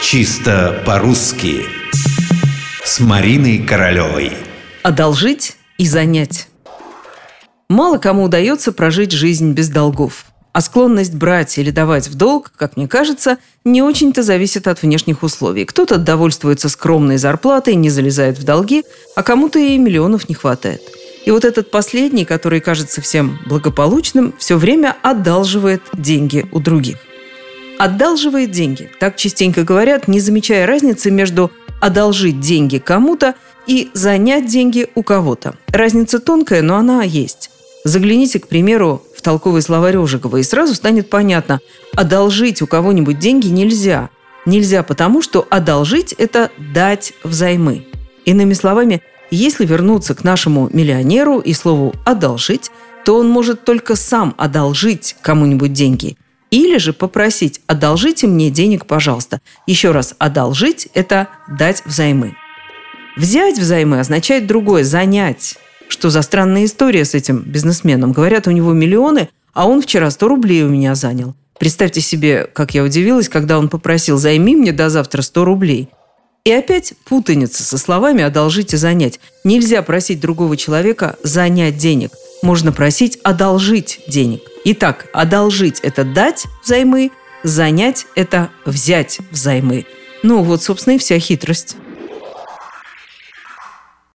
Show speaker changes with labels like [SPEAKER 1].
[SPEAKER 1] Чисто по-русски С Мариной Королевой
[SPEAKER 2] Одолжить и занять Мало кому удается прожить жизнь без долгов. А склонность брать или давать в долг, как мне кажется, не очень-то зависит от внешних условий. Кто-то довольствуется скромной зарплатой, не залезает в долги, а кому-то и миллионов не хватает. И вот этот последний, который кажется всем благополучным, все время одалживает деньги у других. Одалживает деньги. Так частенько говорят, не замечая разницы между одолжить деньги кому-то и занять деньги у кого-то. Разница тонкая, но она есть. Загляните, к примеру, в толковый словарь Ожегова, и сразу станет понятно, одолжить у кого-нибудь деньги нельзя. Нельзя потому, что одолжить – это дать взаймы. Иными словами, если вернуться к нашему миллионеру и слову «одолжить», то он может только сам одолжить кому-нибудь деньги – или же попросить «одолжите мне денег, пожалуйста». Еще раз, одолжить – это дать взаймы. Взять взаймы означает другое – занять. Что за странная история с этим бизнесменом? Говорят, у него миллионы, а он вчера 100 рублей у меня занял. Представьте себе, как я удивилась, когда он попросил «займи мне до завтра 100 рублей». И опять путаница со словами «одолжить и занять». Нельзя просить другого человека занять денег. Можно просить одолжить денег. Итак, одолжить – это дать взаймы, занять – это взять взаймы. Ну вот, собственно, и вся хитрость.